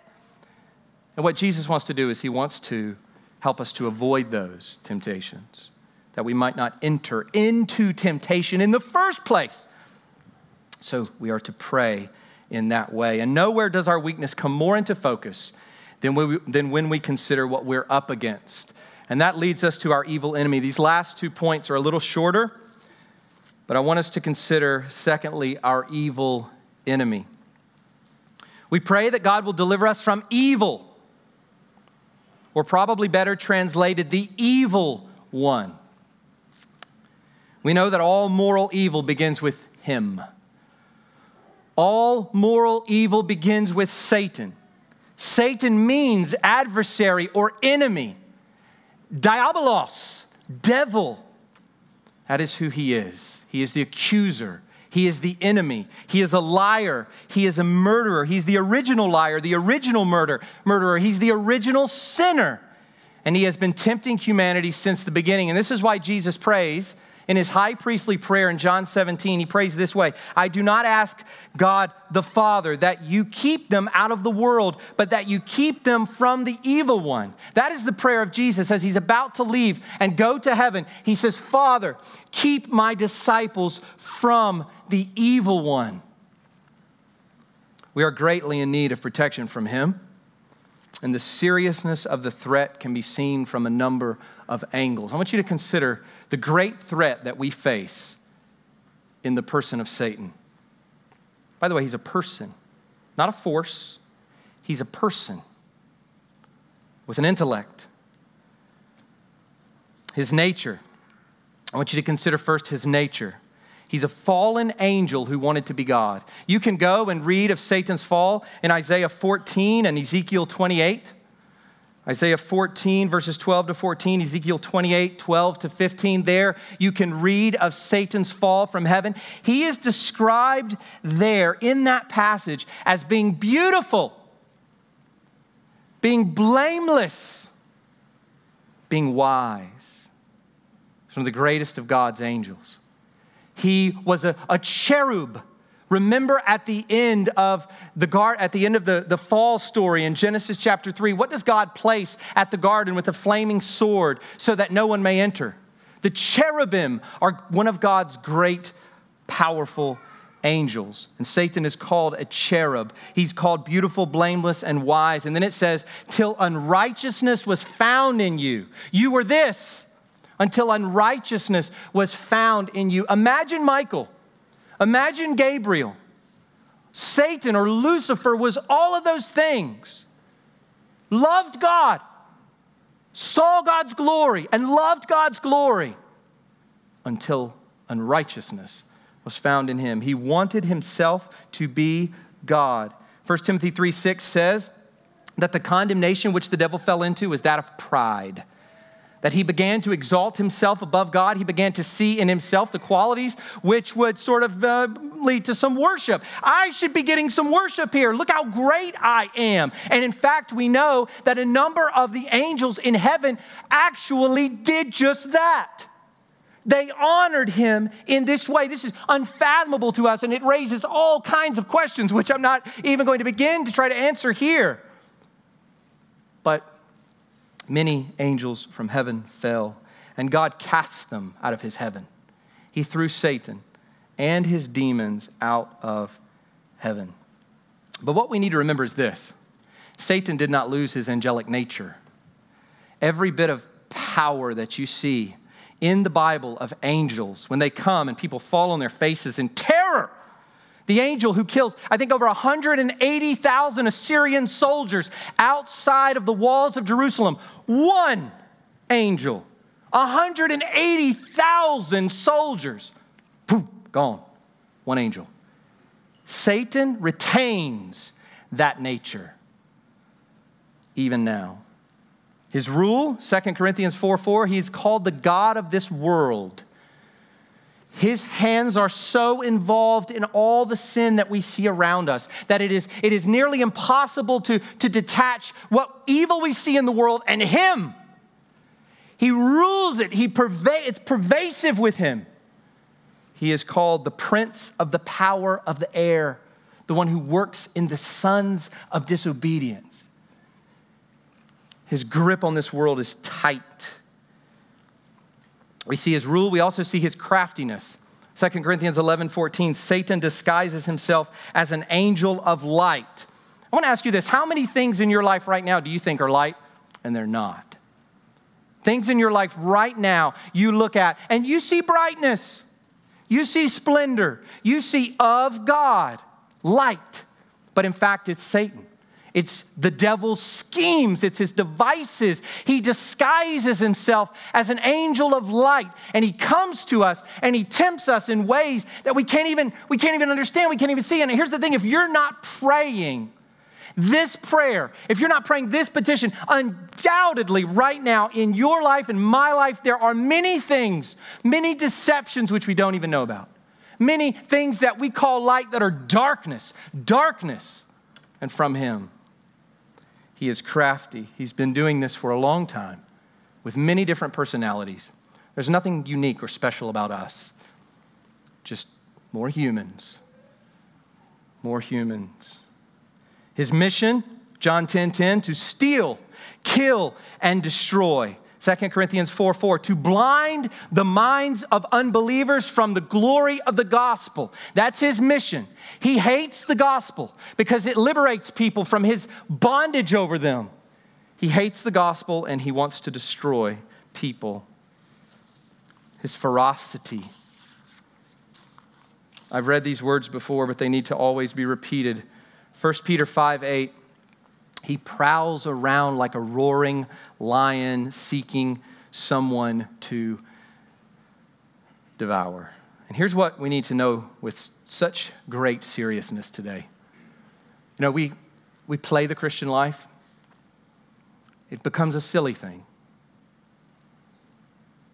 Speaker 1: And what Jesus wants to do is he wants to help us to avoid those temptations, that we might not enter into temptation in the first place. So we are to pray in that way. And nowhere does our weakness come more into focus than, we, than when we consider what we're up against. And that leads us to our evil enemy. These last two points are a little shorter, but I want us to consider, secondly, our evil enemy. We pray that God will deliver us from evil, or probably better translated, the evil one. We know that all moral evil begins with Him. All moral evil begins with Satan. Satan means adversary or enemy. Diabolos, devil. That is who he is. He is the accuser. He is the enemy. He is a liar. He is a murderer. He's the original liar, the original murder, murderer. He's the original sinner. And he has been tempting humanity since the beginning. And this is why Jesus prays in his high priestly prayer in John 17, he prays this way I do not ask God the Father that you keep them out of the world, but that you keep them from the evil one. That is the prayer of Jesus as he's about to leave and go to heaven. He says, Father, keep my disciples from the evil one. We are greatly in need of protection from him. And the seriousness of the threat can be seen from a number of angles. I want you to consider the great threat that we face in the person of Satan. By the way, he's a person, not a force. He's a person with an intellect. His nature. I want you to consider first his nature. He's a fallen angel who wanted to be God. You can go and read of Satan's fall in Isaiah 14 and Ezekiel 28. Isaiah 14, verses 12 to 14, Ezekiel 28, 12 to 15. There you can read of Satan's fall from heaven. He is described there in that passage as being beautiful, being blameless, being wise. He's one of the greatest of God's angels. He was a, a cherub Remember at the end of the garden, at the end of the, the fall story in Genesis chapter 3, what does God place at the garden with a flaming sword so that no one may enter? The cherubim are one of God's great, powerful angels. And Satan is called a cherub. He's called beautiful, blameless, and wise. And then it says, till unrighteousness was found in you. You were this until unrighteousness was found in you. Imagine Michael Imagine Gabriel. Satan or Lucifer was all of those things. Loved God, saw God's glory, and loved God's glory until unrighteousness was found in him. He wanted himself to be God. 1 Timothy 3 6 says that the condemnation which the devil fell into is that of pride that he began to exalt himself above God. He began to see in himself the qualities which would sort of uh, lead to some worship. I should be getting some worship here. Look how great I am. And in fact, we know that a number of the angels in heaven actually did just that. They honored him in this way. This is unfathomable to us, and it raises all kinds of questions, which I'm not even going to begin to try to answer here. But many angels from heaven fell, and God cast them out of his heaven. He threw Satan and his demons out of heaven. But what we need to remember is this Satan did not lose his angelic nature. Every bit of power that you see in the Bible of angels, when they come and people fall on their faces in terror, the angel who kills, I think, over 180,000 Assyrian soldiers outside of the walls of Jerusalem. One angel, 180,000 soldiers. Poof, gone. One angel. Satan retains that nature even now. His rule, 2 Corinthians 4 4, he's called the God of this world. His hands are so involved in all the sin that we see around us that it is, it is nearly impossible to, to detach what evil we see in the world and Him. He rules it, he perva- it's pervasive with Him. He is called the Prince of the power of the air, the one who works in the sons of disobedience. His grip on this world is tight. We see his rule, we also see his craftiness. 2 Corinthians 11 14, Satan disguises himself as an angel of light. I want to ask you this how many things in your life right now do you think are light and they're not? Things in your life right now you look at and you see brightness, you see splendor, you see of God, light, but in fact it's Satan. It's the devil's schemes, it's his devices. He disguises himself as an angel of light and he comes to us and he tempts us in ways that we can't even we can't even understand, we can't even see. And here's the thing, if you're not praying this prayer, if you're not praying this petition, undoubtedly right now in your life and my life there are many things, many deceptions which we don't even know about. Many things that we call light that are darkness, darkness and from him. He is crafty. He's been doing this for a long time with many different personalities. There's nothing unique or special about us, just more humans. More humans. His mission, John 10 10, to steal, kill, and destroy. 2 Corinthians 4 4, to blind the minds of unbelievers from the glory of the gospel. That's his mission. He hates the gospel because it liberates people from his bondage over them. He hates the gospel and he wants to destroy people. His ferocity. I've read these words before, but they need to always be repeated. 1 Peter 5 8 he prowls around like a roaring lion seeking someone to devour. And here's what we need to know with such great seriousness today. You know, we, we play the Christian life, it becomes a silly thing.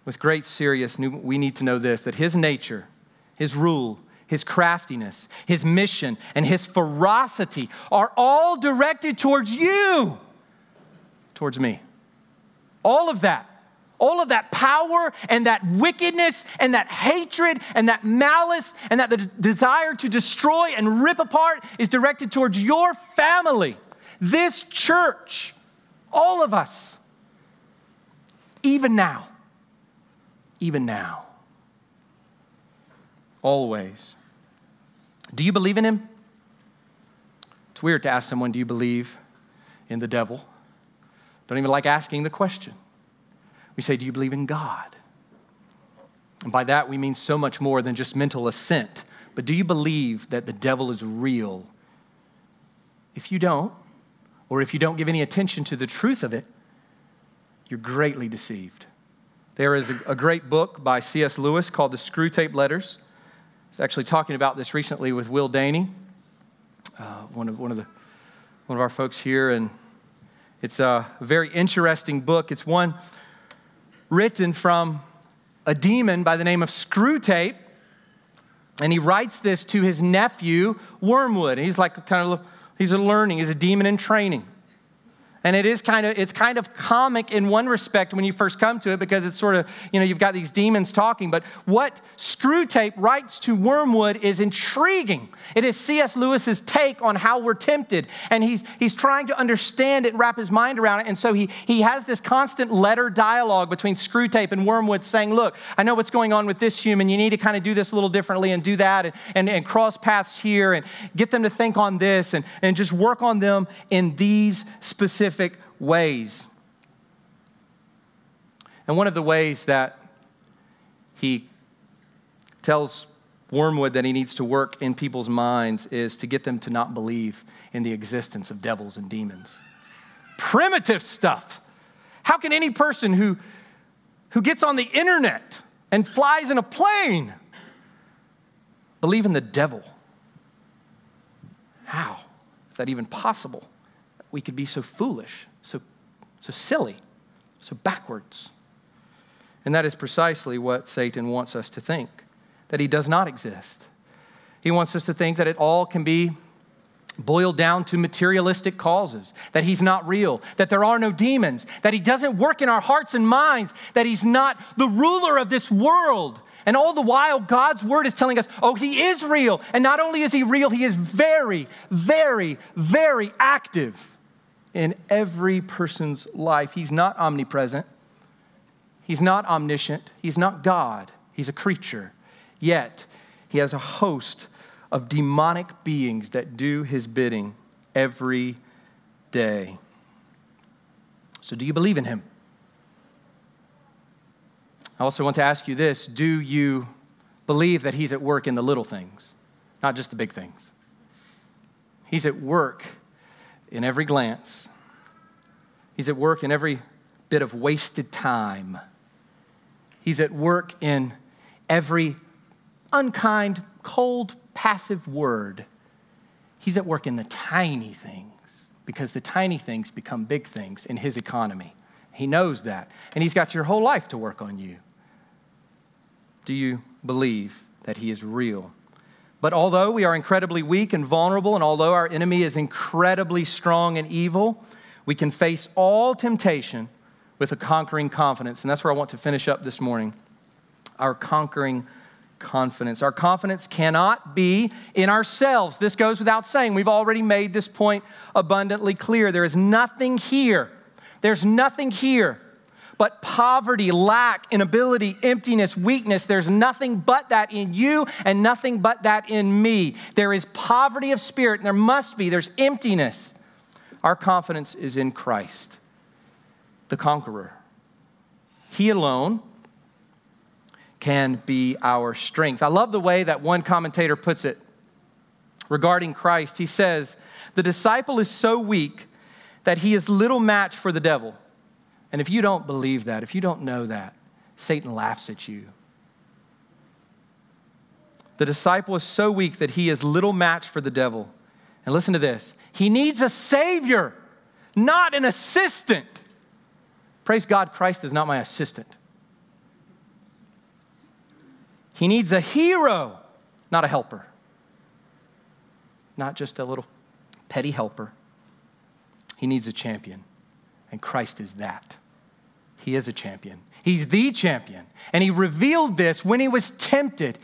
Speaker 1: With great seriousness, we need to know this that his nature, his rule, his craftiness, his mission, and his ferocity are all directed towards you, towards me. All of that. All of that power and that wickedness and that hatred and that malice and that desire to destroy and rip apart is directed towards your family, this church, all of us. Even now. Even now. Always. Do you believe in him? It's weird to ask someone, Do you believe in the devil? Don't even like asking the question. We say, Do you believe in God? And by that, we mean so much more than just mental assent. But do you believe that the devil is real? If you don't, or if you don't give any attention to the truth of it, you're greatly deceived. There is a, a great book by C.S. Lewis called The Screwtape Letters. Was actually talking about this recently with Will Daney, uh, one, of, one, of the, one of our folks here, and it's a very interesting book. It's one written from a demon by the name of Screwtape. And he writes this to his nephew, Wormwood. He's like kind of, he's a learning, he's a demon in training. And it is kind of, it's kind of comic in one respect when you first come to it because it's sort of, you know, you've got these demons talking. But what Screwtape writes to Wormwood is intriguing. It is C.S. Lewis's take on how we're tempted. And he's, he's trying to understand it and wrap his mind around it. And so he, he has this constant letter dialogue between Screwtape and Wormwood saying, look, I know what's going on with this human. You need to kind of do this a little differently and do that and, and, and cross paths here and get them to think on this and, and just work on them in these specific specific ways. And one of the ways that he tells Wormwood that he needs to work in people's minds is to get them to not believe in the existence of devils and demons. Primitive stuff. How can any person who, who gets on the internet and flies in a plane believe in the devil? How is that even possible? We could be so foolish, so, so silly, so backwards. And that is precisely what Satan wants us to think that he does not exist. He wants us to think that it all can be boiled down to materialistic causes, that he's not real, that there are no demons, that he doesn't work in our hearts and minds, that he's not the ruler of this world. And all the while, God's word is telling us, oh, he is real. And not only is he real, he is very, very, very active in every person's life. He's not omnipresent, he's not omniscient, he's not God, he's a creature. Yet, he has a host of demonic beings that do his bidding every day. So, do you believe in him? I also want to ask you this Do you believe that he's at work in the little things, not just the big things? He's at work in every glance. He's at work in every bit of wasted time. He's at work in every unkind, cold, passive word. He's at work in the tiny things because the tiny things become big things in his economy. He knows that. And he's got your whole life to work on you. Do you believe that he is real? But although we are incredibly weak and vulnerable, and although our enemy is incredibly strong and evil, we can face all temptation with a conquering confidence. And that's where I want to finish up this morning. Our conquering confidence. Our confidence cannot be in ourselves. This goes without saying. We've already made this point abundantly clear. There is nothing here. There's nothing here but poverty, lack, inability, emptiness, weakness. There's nothing but that in you and nothing but that in me. There is poverty of spirit, and there must be. There's emptiness. Our confidence is in Christ, the conqueror. He alone can be our strength. I love the way that one commentator puts it regarding Christ. He says, The disciple is so weak that he is little match for the devil. And if you don't believe that, if you don't know that, Satan laughs at you. The disciple is so weak that he is little match for the devil. And listen to this he needs a savior, not an assistant. Praise God, Christ is not my assistant. He needs a hero, not a helper. Not just a little petty helper. He needs a champion, and Christ is that. He is a champion. He's the champion. And he revealed this when he was tempted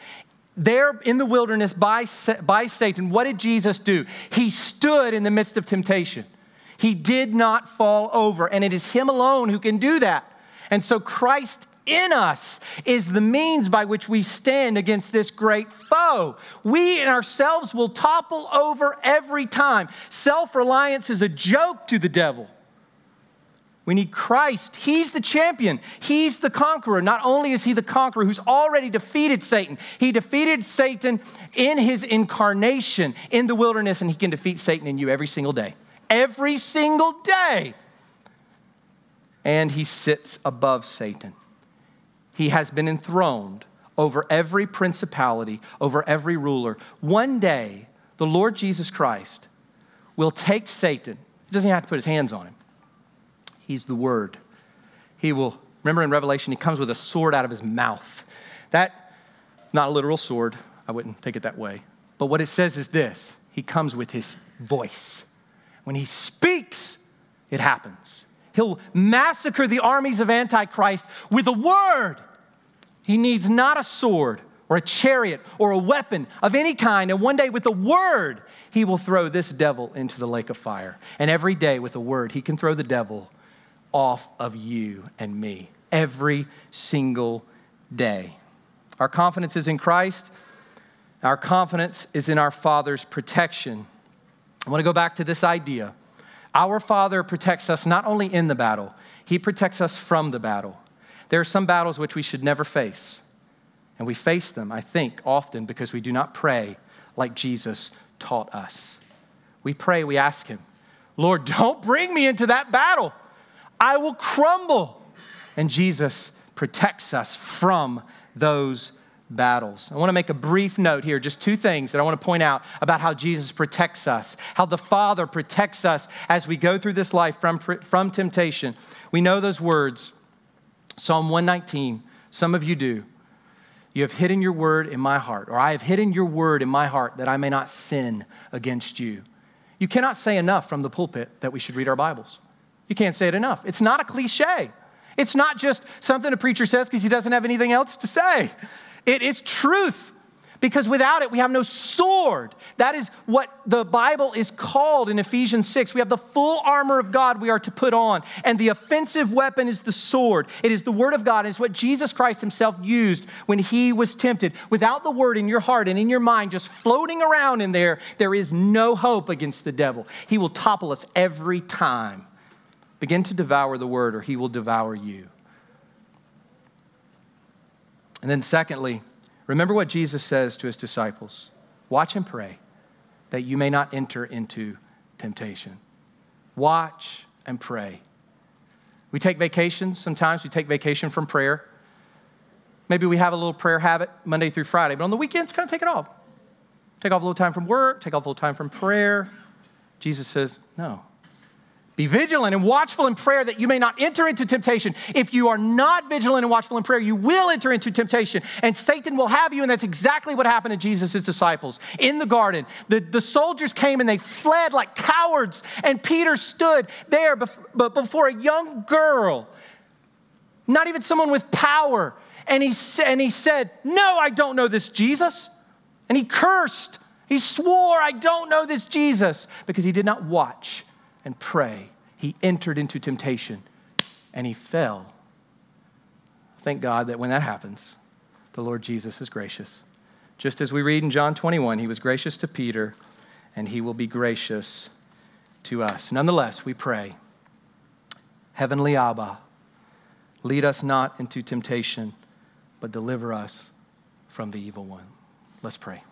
Speaker 1: there in the wilderness by, by Satan. What did Jesus do? He stood in the midst of temptation. He did not fall over, and it is him alone who can do that. And so Christ in us is the means by which we stand against this great foe. We in ourselves will topple over every time. Self reliance is a joke to the devil. We need Christ. He's the champion. He's the conqueror. Not only is he the conqueror who's already defeated Satan, he defeated Satan in his incarnation in the wilderness, and he can defeat Satan in you every single day. Every single day. And he sits above Satan. He has been enthroned over every principality, over every ruler. One day, the Lord Jesus Christ will take Satan. He doesn't have to put his hands on him. He's the Word. He will, remember in Revelation, he comes with a sword out of his mouth. That, not a literal sword, I wouldn't take it that way. But what it says is this He comes with his voice. When he speaks, it happens. He'll massacre the armies of Antichrist with a word. He needs not a sword or a chariot or a weapon of any kind. And one day, with a word, he will throw this devil into the lake of fire. And every day, with a word, he can throw the devil off of you and me. Every single day. Our confidence is in Christ. Our confidence is in our Father's protection. I want to go back to this idea our Father protects us not only in the battle, He protects us from the battle. There are some battles which we should never face. And we face them, I think, often because we do not pray like Jesus taught us. We pray, we ask Him, Lord, don't bring me into that battle. I will crumble. And Jesus protects us from those battles. I want to make a brief note here, just two things that I want to point out about how Jesus protects us, how the Father protects us as we go through this life from, from temptation. We know those words Psalm 119, some of you do. You have hidden your word in my heart, or I have hidden your word in my heart that I may not sin against you. You cannot say enough from the pulpit that we should read our Bibles. You can't say it enough. It's not a cliche. It's not just something a preacher says because he doesn't have anything else to say. It is truth because without it, we have no sword. That is what the Bible is called in Ephesians 6. We have the full armor of God we are to put on, and the offensive weapon is the sword. It is the Word of God. It's what Jesus Christ Himself used when He was tempted. Without the Word in your heart and in your mind just floating around in there, there is no hope against the devil. He will topple us every time. Begin to devour the Word, or He will devour you. And then, secondly, remember what Jesus says to his disciples watch and pray that you may not enter into temptation. Watch and pray. We take vacations. Sometimes we take vacation from prayer. Maybe we have a little prayer habit Monday through Friday, but on the weekends, kind of take it off. Take off a little time from work, take off a little time from prayer. Jesus says, no, be vigilant and watchful in prayer that you may not enter into temptation. If you are not vigilant and watchful in prayer, you will enter into temptation, and Satan will have you. And that's exactly what happened to Jesus' disciples in the garden. The, the soldiers came and they fled like cowards, and Peter stood there bef- before a young girl, not even someone with power. And he, sa- and he said, No, I don't know this Jesus. And he cursed. He swore, I don't know this Jesus, because he did not watch and pray, he entered into temptation and he fell. Thank God that when that happens, the Lord Jesus is gracious. Just as we read in John 21, he was gracious to Peter and he will be gracious to us. Nonetheless, we pray, Heavenly Abba, lead us not into temptation, but deliver us from the evil one. Let's pray.